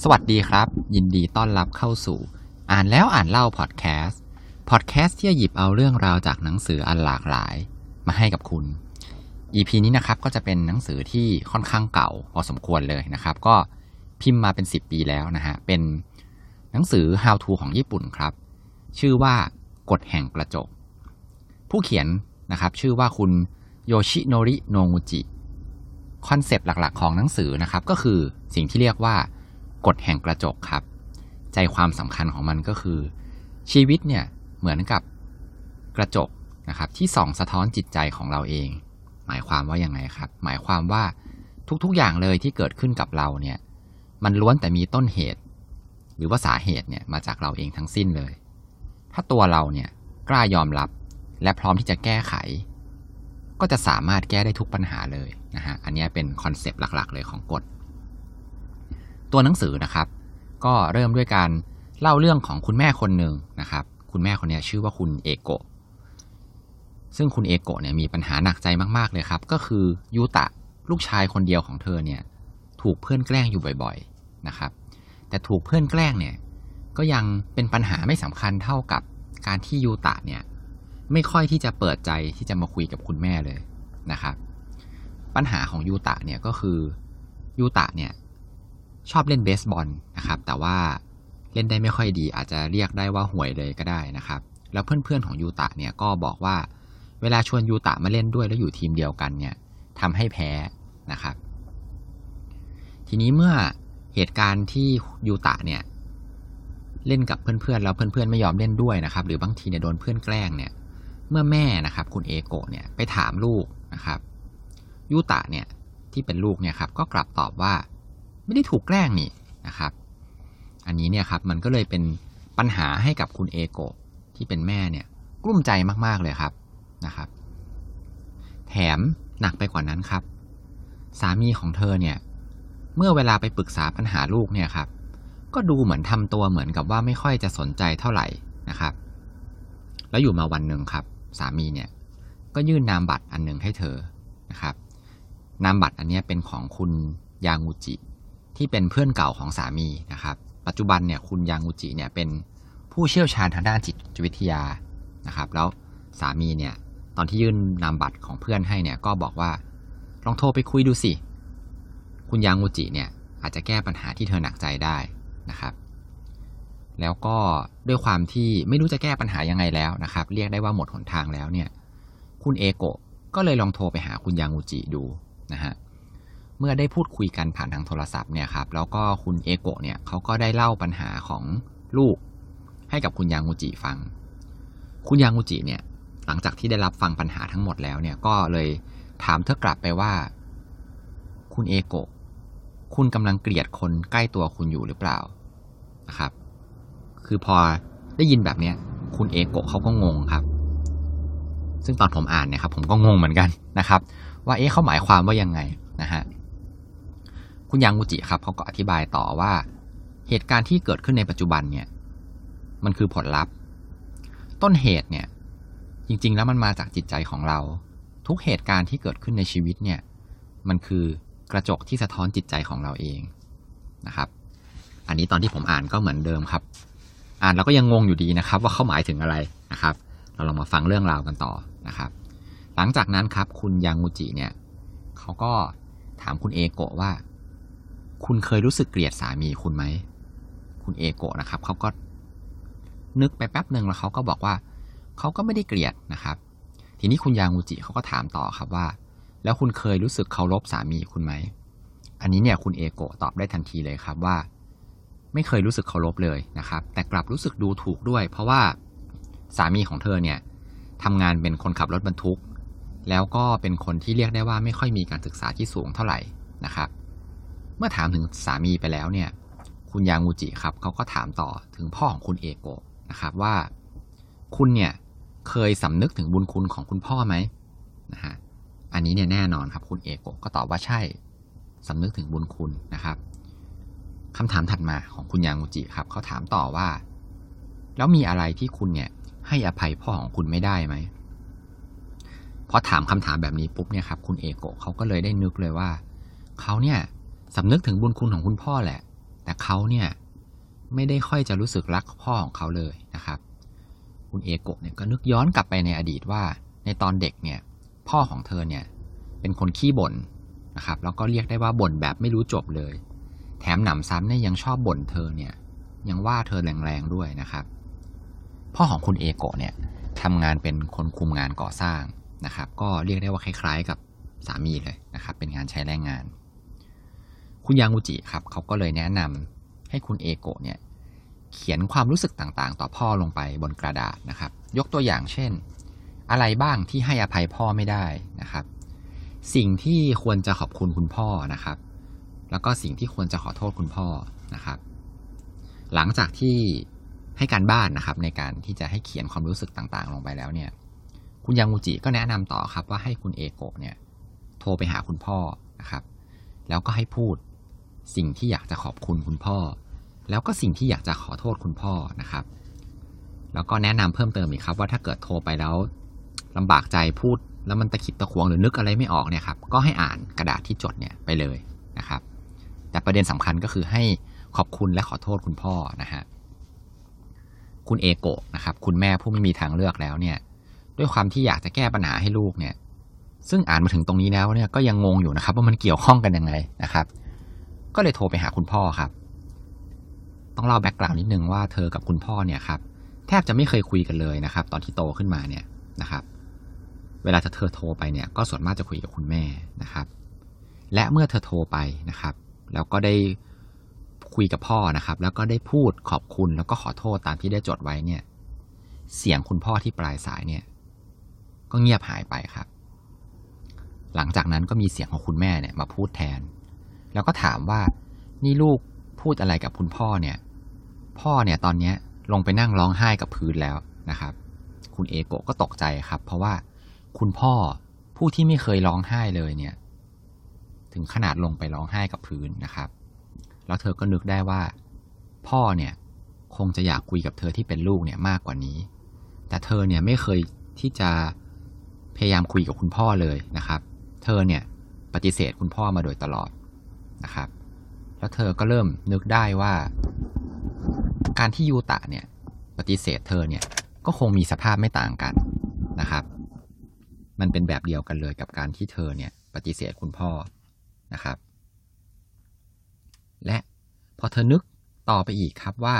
สวัสดีครับ ยินดีต้อนรับเข้าสู่ อ่านแล้วอ่านเล่าพอดแคสต์พอดแคสต์ที่จะหยิบเอาเรื่องราวจากหนังสืออันหลากหลาย มาให้กับคุณ EP นี้นะครับก็จะเป็นหนังสือที่ค่อนข้างเก่าพอสมควรเลยนะครับ ก็พิมพ์มาเป็น 10 ปีแล้วนะฮะเป็นหนังสือ How to ของญี่ปุ่นครับ ชื่อว่ากฎแห่งกระจก ผู้เขียนนะครับชื่อว่าคุณโยชิโนริโนงูจิคอนเซปต์หลักๆ ของหนังสือนะครับก็คือสิ่งที่เรียกว่า กฎแห่งกระจกครับ ใจความสำคัญของมันก็คือ ชีวิตเนี่ยเหมือนกับกระจกนะครับ ที่ส่องสะท้อนจิตใจของเราเอง หมายความว่าอยังไงครับ หมายความว่าทุกๆอย่างเลยที่เกิดขึ้นกับเราเนี่ย มันล้วนแต่มีต้นเหตุ หรือว่าสาเหตุเนี่ยมาจากเราเองทั้งสิ้นเลย ถ้าตัวเราเนี่ยกล้ายอมรับและพร้อมที่จะแก้ไข ก็จะสามารถแก้ได้ทุกปัญหาเลยนะฮะอันนี้เป็นคอนเซปต์หลัก ๆ เลยของกฎ ตัวหนังสือนะครับ ก็เริ่มด้วยการเล่าเรื่องของคุณแม่คนหนึ่งนะครับ คุณแม่คนนี้ชื่อว่าคุณเอโกะซึ่งคุณเอโกะเนี่ยมีปัญหาหนักใจมาก ๆ เลยครับ ก็คือยูตะลูกชายคนเดียวของเธอเนี่ยถูกเพื่อนแกล้งอยู่บ่อย ๆนะครับ แต่ถูกเพื่อนแกล้งเนี่ยก็ยังเป็นปัญหาไม่สำคัญเท่ากับการที่ยูตะเนี่ยไม่ค่อยที่จะเปิดใจที่จะมาคุยกับคุณแม่เลยนะครับ ปัญหาของยูตะเนี่ยก็คือยูตะเนี่ย ชอบเล่นเบสบอลนะครับ แต่ว่าเล่นได้ไม่ค่อยดี อาจจะเรียกได้ว่าห่วยเลยก็ได้นะครับ แล้วเพื่อนๆของยูตะเนี่ยก็บอกว่า เวลาชวนยูตะมาเล่นด้วยแล้วอยู่ทีมเดียวกันเนี่ยทำให้แพ้นะครับ ทีนี้เมื่อเหตุการณ์ที่ยูตะเนี่ยเล่นกับเพื่อนๆแล้วเพื่อนๆไม่ยอมเล่นด้วยนะครับ หรือบางทีเนี่ยโดนเพื่อนแกล้งเนี่ย เมื่อแม่นะครับ คุณเอโกะเนี่ยไปถามลูกนะครับยูตะเนี่ยที่เป็นลูกเนี่ยครับก็กลับตอบว่า ไม่ได้ถูกแกล้งนี่นะครับ อันนี้เนี่ยครับมันก็เลยเป็นปัญหาให้กับคุณเอโกะที่เป็นแม่เนี่ยกลุ้มใจมากๆเลยครับนะครับ แถมหนักไปกว่านั้นครับ สามีของเธอเนี่ย เมื่อเวลาไปปรึกษาปัญหาลูกเนี่ยครับ ก็ดูเหมือนทำตัวเหมือนกับว่าไม่ค่อยจะสนใจเท่าไหร่นะครับ แล้วอยู่มาวันหนึ่งครับ สามีเนี่ย ก็ยื่นนามบัตรอันหนึ่งให้เธอนะครับ นามบัตรอันนี้เป็นของคุณยางูจิ ที่เป็นเพื่อนเก่าของสามีนะครับ ปัจจุบันเนี่ยคุณยางูจิเนี่ยเป็นผู้เชี่ยวชาญทางด้านจิตวิทยานะครับ แล้วสามีเนี่ยตอนที่ยื่นนามบัตรของเพื่อนให้เนี่ยก็บอกว่าลองโทรไปคุยดูสิ คุณยางูจิเนี่ยอาจจะแก้ปัญหาที่เธอหนักใจได้นะครับ แล้วก็ด้วยความที่ไม่รู้จะแก้ปัญหายังไงแล้วนะครับ เรียกได้ว่าหมดหนทางแล้วเนี่ย คุณเอโกะก็เลยลองโทรไปหาคุณยางูจิดูนะฮะ เมื่อได้พูดคุยกันผ่านทางโทรศัพท์เนี่ยครับแล้วก็คุณเอโกะเนี่ยเขาก็ได้เล่าปัญหาของลูก ให้กับคุณยางูจิฟัง คุณยางูจิเนี่ยหลังจากที่ได้รับฟังปัญหาทั้งหมดแล้วเนี่ยก็เลยถามเธอกลับไปว่า คุณเอโกะคุณกำลังเกลียดคนใกล้ตัวคุณอยู่หรือเปล่านะครับ คือพอได้ยินแบบเนี้ยคุณเอโกะเขาก็งงครับ ซึ่งตอนผมอ่านเนี่ยครับผมก็งงเหมือนกันนะครับ ว่าเอ๊ะเขาหมายความว่ายังไงนะฮะ คุณยางูจิครับเขาก็อธิบายต่อว่า เหตุการณ์ที่เกิดขึ้นในปัจจุบันเนี่ย มันคือผลลัพธ์ ต้นเหตุเนี่ย จริง ๆ แล้วมันมาจากจิตใจของเรา ทุกเหตุการณ์ที่เกิดขึ้นในชีวิตเนี่ย มันคือกระจกที่สะท้อนจิตใจของเราเองนะครับ อันนี้ตอนที่ผมอ่านก็เหมือนเดิมครับ อ่านแล้วก็ยังงงอยู่ดีนะครับ ว่าเขาหมายถึงอะไรนะครับ เราลองมาฟังเรื่องราวกันต่อนะครับ หลังจากนั้นครับคุณยางงูจิเนี่ยเขาก็ถามคุณเอโกะว่า คุณเคยรู้สึกเกลียดสามีคุณไหม คุณเอโกะนะครับเขาก็นึกไปแป๊บหนึ่งแล้วเขาก็บอกว่าเขาก็ไม่ได้เกลียดนะครับ ทีนี้คุณยางูจิเขาก็ถามต่อครับว่า แล้วคุณเคยรู้สึกเคารพสามีคุณไหม อันนี้เนี่ยคุณเอโกะตอบได้ทันทีเลยครับว่า ไม่เคยรู้สึกเคารพเลยนะครับ แต่กลับรู้สึกดูถูกด้วย เพราะว่าสามีของเธอเนี่ยทำงานเป็นคนขับรถบรรทุก แล้วก็เป็นคนที่เรียกได้ว่าไม่ค่อยมีการศึกษาที่สูงเท่าไหร่นะครับ เมื่อถามถึงสามีไปแล้วเนี่ย คุณยางูจิครับเขาก็ถามต่อถึงพ่อของคุณเอโกะนะครับว่า คุณเนี่ยเคยสำนึกถึงบุญคุณของคุณพ่อไหมนะฮะอันนี้เนี่ยแน่นอนครับคุณเอโกะก็ตอบว่าใช่สำนึกถึงบุญคุณนะครับคำถามถัดมาของคุณยางูจิครับเขาถามต่อว่า แล้วมีอะไรที่คุณเนี่ยให้อภัยพ่อของคุณไม่ได้ไหมพอถามคำถามแบบนี้ปุ๊บเนี่ยครับคุณเอโกะเขาก็เลยได้นึกเลยว่าเขาเนี่ย สำนึกถึงบุญคุณของคุณพ่อแหละ แต่เขาเนี่ยไม่ได้ค่อยจะรู้สึกรักพ่อของเขาเลยนะครับ คุณเอโกะเนี่ยก็นึกย้อนกลับไปในอดีตว่า ในตอนเด็กเนี่ย พ่อของเธอเนี่ยเป็นคนขี้บ่นนะครับ แล้วก็เรียกได้ว่าบ่นแบบไม่รู้จบเลย แถมหนำซ้ำเนี่ยยังชอบบ่นเธอเนี่ย ยังว่าเธอแรงๆด้วยนะครับ พ่อของคุณเอโกะเนี่ยทำงานเป็นคนคุมงานก่อสร้างนะครับ ก็เรียกได้ว่าคล้าย ๆ กับสามีเลยนะครับ เป็นงานใช้แรงงาน คุณยางุจิครับเขาก็เลยแนะนำให้คุณเอโกะเนี่ยเขียนความรู้สึกต่างๆ ต่อพ่อลงไปบนกระดาษนะครับ ยกตัวอย่างเช่น อะไรบ้างที่ให้อภัยพ่อไม่ได้นะครับ สิ่งที่ควรจะขอบคุณคุณพ่อนะครับ แล้วก็สิ่งที่ควรจะขอโทษคุณพ่อนะครับ หลังจากที่ให้การบ้านนะครับ ในการที่จะให้เขียนความรู้สึกต่างๆ ลงไปแล้วเนี่ย คุณยังงูจิก็แนะนำต่อครับว่าให้คุณเอโกะเนี่ย โทรไปหาคุณพ่อนะครับ แล้วก็ให้พูด สิ่งที่อยากจะขอบคุณคุณพ่อ แล้วก็สิ่งที่อยากจะขอโทษคุณพ่อนะครับ แล้วก็แนะนำเพิ่มเติมอีกครับ ว่าถ้าเกิดโทรไปแล้วลำบากใจพูด แล้วมันตะขิดตะขวงหรือนึกอะไรไม่ออกเนี่ยครับก็ให้อ่านกระดาษที่จดเนี่ยไปเลยนะครับ แต่ประเด็นสำคัญก็คือให้ขอบคุณและขอโทษคุณพ่อนะฮะคุณเอโกะนะครับ คุณแม่ผู้ไม่มีทางเลือกแล้วเนี่ย ด้วยความที่อยากจะแก้ปัญหาให้ลูกเนี่ย ซึ่งอ่านมาถึงตรงนี้แล้วเนี่ยก็ยังงงอยู่นะครับ ว่ามันเกี่ยวข้องกันยังไงนะครับ ก็เลยโทรไปหาคุณพ่อครับ ต้องเล่าแบ็กกราวน์นิดนึงว่าเธอกับคุณพ่อเนี่ยครับแทบจะไม่เคยคุยกันเลยนะครับ ตอนที่โตขึ้นมาเนี่ยนะครับ เวลาเธอโทรไปเนี่ย ก็ส่วนมากจะคุยกับคุณแม่นะครับ และเมื่อเธอโทรไปนะครับ แล้วก็ได้คุยกับพ่อนะครับ แล้วก็ได้พูดขอบคุณแล้วก็ขอโทษตามที่ได้จดไว้เนี่ย เสียงคุณพ่อที่ปลายสายเนี่ย ก็เงียบหายไปครับ หลังจากนั้นก็มีเสียงของคุณแม่เนี่ยมาพูดแทน แล้วก็ถามว่านี่ลูกพูดอะไรกับคุณพ่อเนี่ย พ่อเนี่ยตอนนี้ลงไปนั่งร้องไห้กับพื้นแล้วนะครับ คุณเอโกะก็ตกใจครับ เพราะว่าคุณพ่อผู้ที่ไม่เคยร้องไห้เลยเนี่ย ถึงขนาดลงไปร้องไห้กับพื้นนะครับ แล้วเธอก็นึกได้ว่า พ่อเนี่ยคงจะอยากคุยกับเธอที่เป็นลูกเนี่ยมากกว่านี้ แต่เธอเนี่ยไม่เคยที่จะพยายามคุยกับคุณพ่อเลยนะครับ เธอเนี่ยปฏิเสธคุณพ่อมาโดยตลอด นะครับ แล้วเธอก็เริ่มนึกได้ว่า การที่ยูตะเนี่ยปฏิเสธเธอเนี่ยก็คงมีสภาพไม่ต่างกันนะครับ มันเป็นแบบเดียวกันเลยกับการที่เธอเนี่ยปฏิเสธคุณพ่อนะครับ และพอเธอนึกต่อไปอีกครับว่า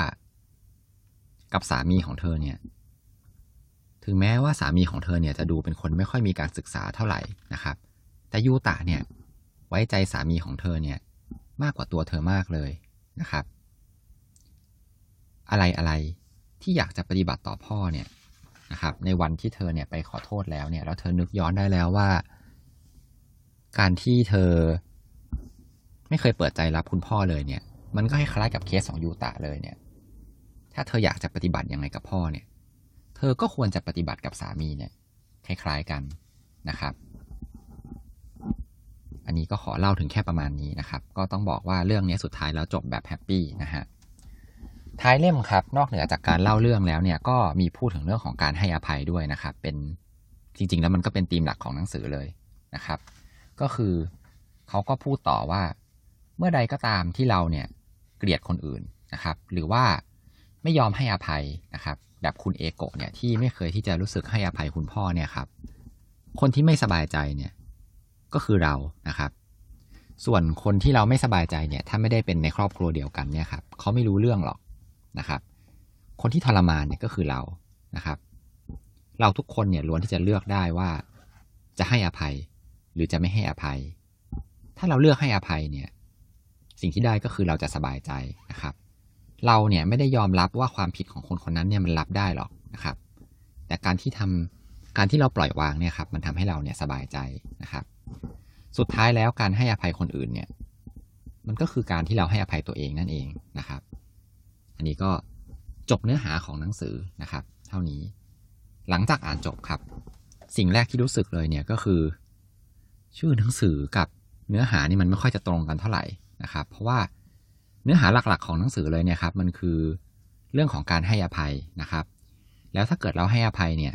กับสามีของเธอเนี่ยถึงแม้ว่าสามีของเธอเนี่ยจะดูเป็นคนไม่ค่อยมีการศึกษาเท่าไหร่นะครับ แต่ยูตะเนี่ยไว้ใจสามีของเธอเนี่ย มากกว่าตัวเธอมากเลยนะครับ อะไรอะไรที่อยากจะปฏิบัติต่อพ่อเนี่ยนะครับ ในวันที่เธอเนี่ยไปขอโทษแล้วเนี่ยแล้วเธอนึกย้อนได้แล้วว่า การที่เธอไม่เคยเปิดใจรับคุณพ่อเลยเนี่ย มันก็ให้คล้ายกับเคสของยูตะเลยเนี่ย ถ้าเธออยากจะปฏิบัติยังไงกับพ่อเนี่ย เธอก็ควรจะปฏิบัติกับสามีเนี่ยคล้ายๆกันนะครับ อันนี้ก็ขอเล่าถึงแค่ประมาณนี้นะครับ ก็ต้องบอกว่าเรื่องนี้สุดท้ายแล้วจบแบบแฮปปี้นะฮะท้ายเล่มครับ นอกเหนือจากการเล่าเรื่องแล้วเนี่ยก็มีพูดถึงเรื่องของการให้อภัยด้วยนะครับ เป็นจริง ๆ แล้วมันก็เป็นธีมหลักของหนังสือเลยนะครับ ก็คือเขาก็พูดต่อว่า เมื่อใดก็ตามที่เราเนี่ยเกลียดคนอื่นนะครับ หรือว่าไม่ยอมให้อภัยนะครับ แบบคุณเอโกะเนี่ยที่ไม่เคยที่จะรู้สึกให้อภัยคุณพ่อเนี่ยครับ คนที่ไม่สบายใจเนี่ย ก็คือเรานะครับ ส่วนคนที่เราไม่สบายใจเนี่ยถ้าไม่ได้เป็นในครอบครัวเดียวกันเนี่ยครับเขาไม่รู้เรื่องหรอกนะครับ คนที่ทรมานเนี่ยก็คือเรานะครับ เราทุกคนเนี่ยล้วนที่จะเลือกได้ว่าจะให้อภัย หรือจะไม่ให้อภัย ถ้าเราเลือกให้อภัยเนี่ย สิ่งที่ได้ก็คือเราจะสบายใจนะครับ เราเนี่ยไม่ได้ยอมรับว่าความผิดของคนคนนั้นเนี่ยมันรับได้หรอกนะครับ แต่การที่ทำการที่เราปล่อยวางเนี่ยครับ มันทำให้เราเนี่ยสบายใจนะครับ สุดท้ายแล้วการให้อภัยคนอื่นเนี่ย มันก็คือการที่เราให้อภัยตัวเองนั่นเองนะครับ อันนี้ก็จบเนื้อหาของหนังสือนะครับ เท่านี้ หลังจากอ่านจบครับ สิ่งแรกที่รู้สึกเลยเนี่ยก็คือ ชื่อหนังสือกับเนื้อหานี่มันไม่ค่อยจะตรงกันเท่าไหร่นะครับ เพราะว่าเนื้อหาหลักๆ ของหนังสือเลยเนี่ยครับมันคือเรื่องของการให้อภัยนะครับ แล้วถ้าเกิดเราให้อภัยเนี่ย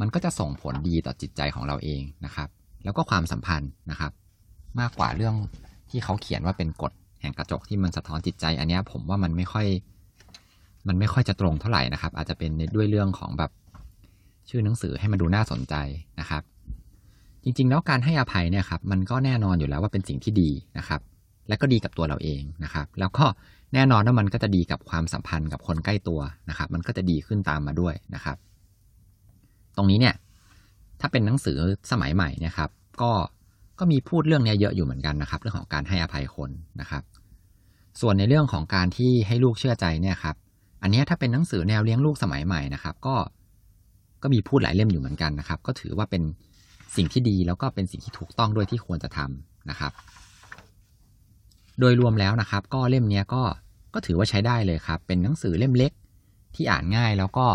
มันก็จะส่งผลดีต่อจิตใจของเราเองนะครับ แล้วก็ความสัมพันธ์นะครับ มากกว่าเรื่องที่เขาเขียนว่าเป็นกฎแห่งกระจกที่มันสะท้อนจิตใจ อันนี้ผมว่ามันไม่ค่อย มันไม่ค่อยจะตรงเท่าไหร่นะครับ อาจจะเป็นด้วยเรื่องของแบบชื่อหนังสือให้มันดูน่าสนใจนะครับ จริงๆ แล้วการให้อภัยเนี่ยครับ มันก็แน่นอนอยู่แล้วว่าเป็นสิ่งที่ดีนะครับ และก็ดีกับตัวเราเองนะครับ แล้วก็แน่นอนว่ามันก็จะดีกับความสัมพันธ์กับคนใกล้ตัวนะครับ มันก็จะดีขึ้นตามมาด้วยนะครับ ตรงนี้เนี่ย ถ้าเป็นหนังสือสมัยใหม่นี่ยครับ ก็ก็มีพูดเรื่องนี้เยอะอยู่เหมือนกันนะครับ เรื่องของการให้อภัยคนนะครับ ส่วนในเรื่องของการที่ให้ลูกเชื่อใจเนี่ยครับ อันนี้ถ้าเป็นหนังสือแนวเลี้ยงลูกสมัยใหม่นะครับ ก็ก็มีพูดหลายเล่มอยู่เหมือนกันนะครับ ก็ถือว่าเป็นสิ่งที่ดีแล้วก็เป็นสิ่งที่ถูกต้องด้วยที่ควรจะทำนะครับ โดยรวมแล้วนะครับ ก็เล่มนี้ก็ก็ถือว่าใช้ได้เลยครับ เป็นหนังสือเล่มเล็กที่อ่านง่ายแล้วก็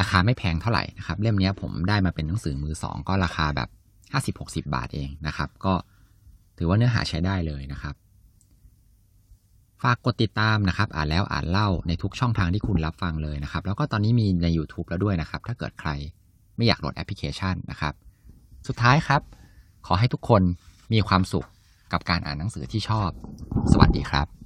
ราคาไม่แพงเท่าไหร่นะครับเล่มนี้ผมได้มาเป็นหนังสือมือสองก็ราคาแบบห้าสิบหกสิบาทเองนะครับ ก็ถือว่าเนื้อหาใช้ได้เลยนะครับ ฝากกดติดตามนะครับ อ่านแล้วอ่านเล่าในทุกช่องทางที่คุณรับฟังเลยนะครับ แล้วก็ตอนนี้มีใน YouTube แล้วด้วยนะครับ ถ้าเกิดใครไม่อยากโหลดแอปพลิเคชันนะครับ สุดท้ายครับ ขอให้ทุกคนมีความสุขกับการอ่านหนังสือที่ชอบ สวัสดีครับ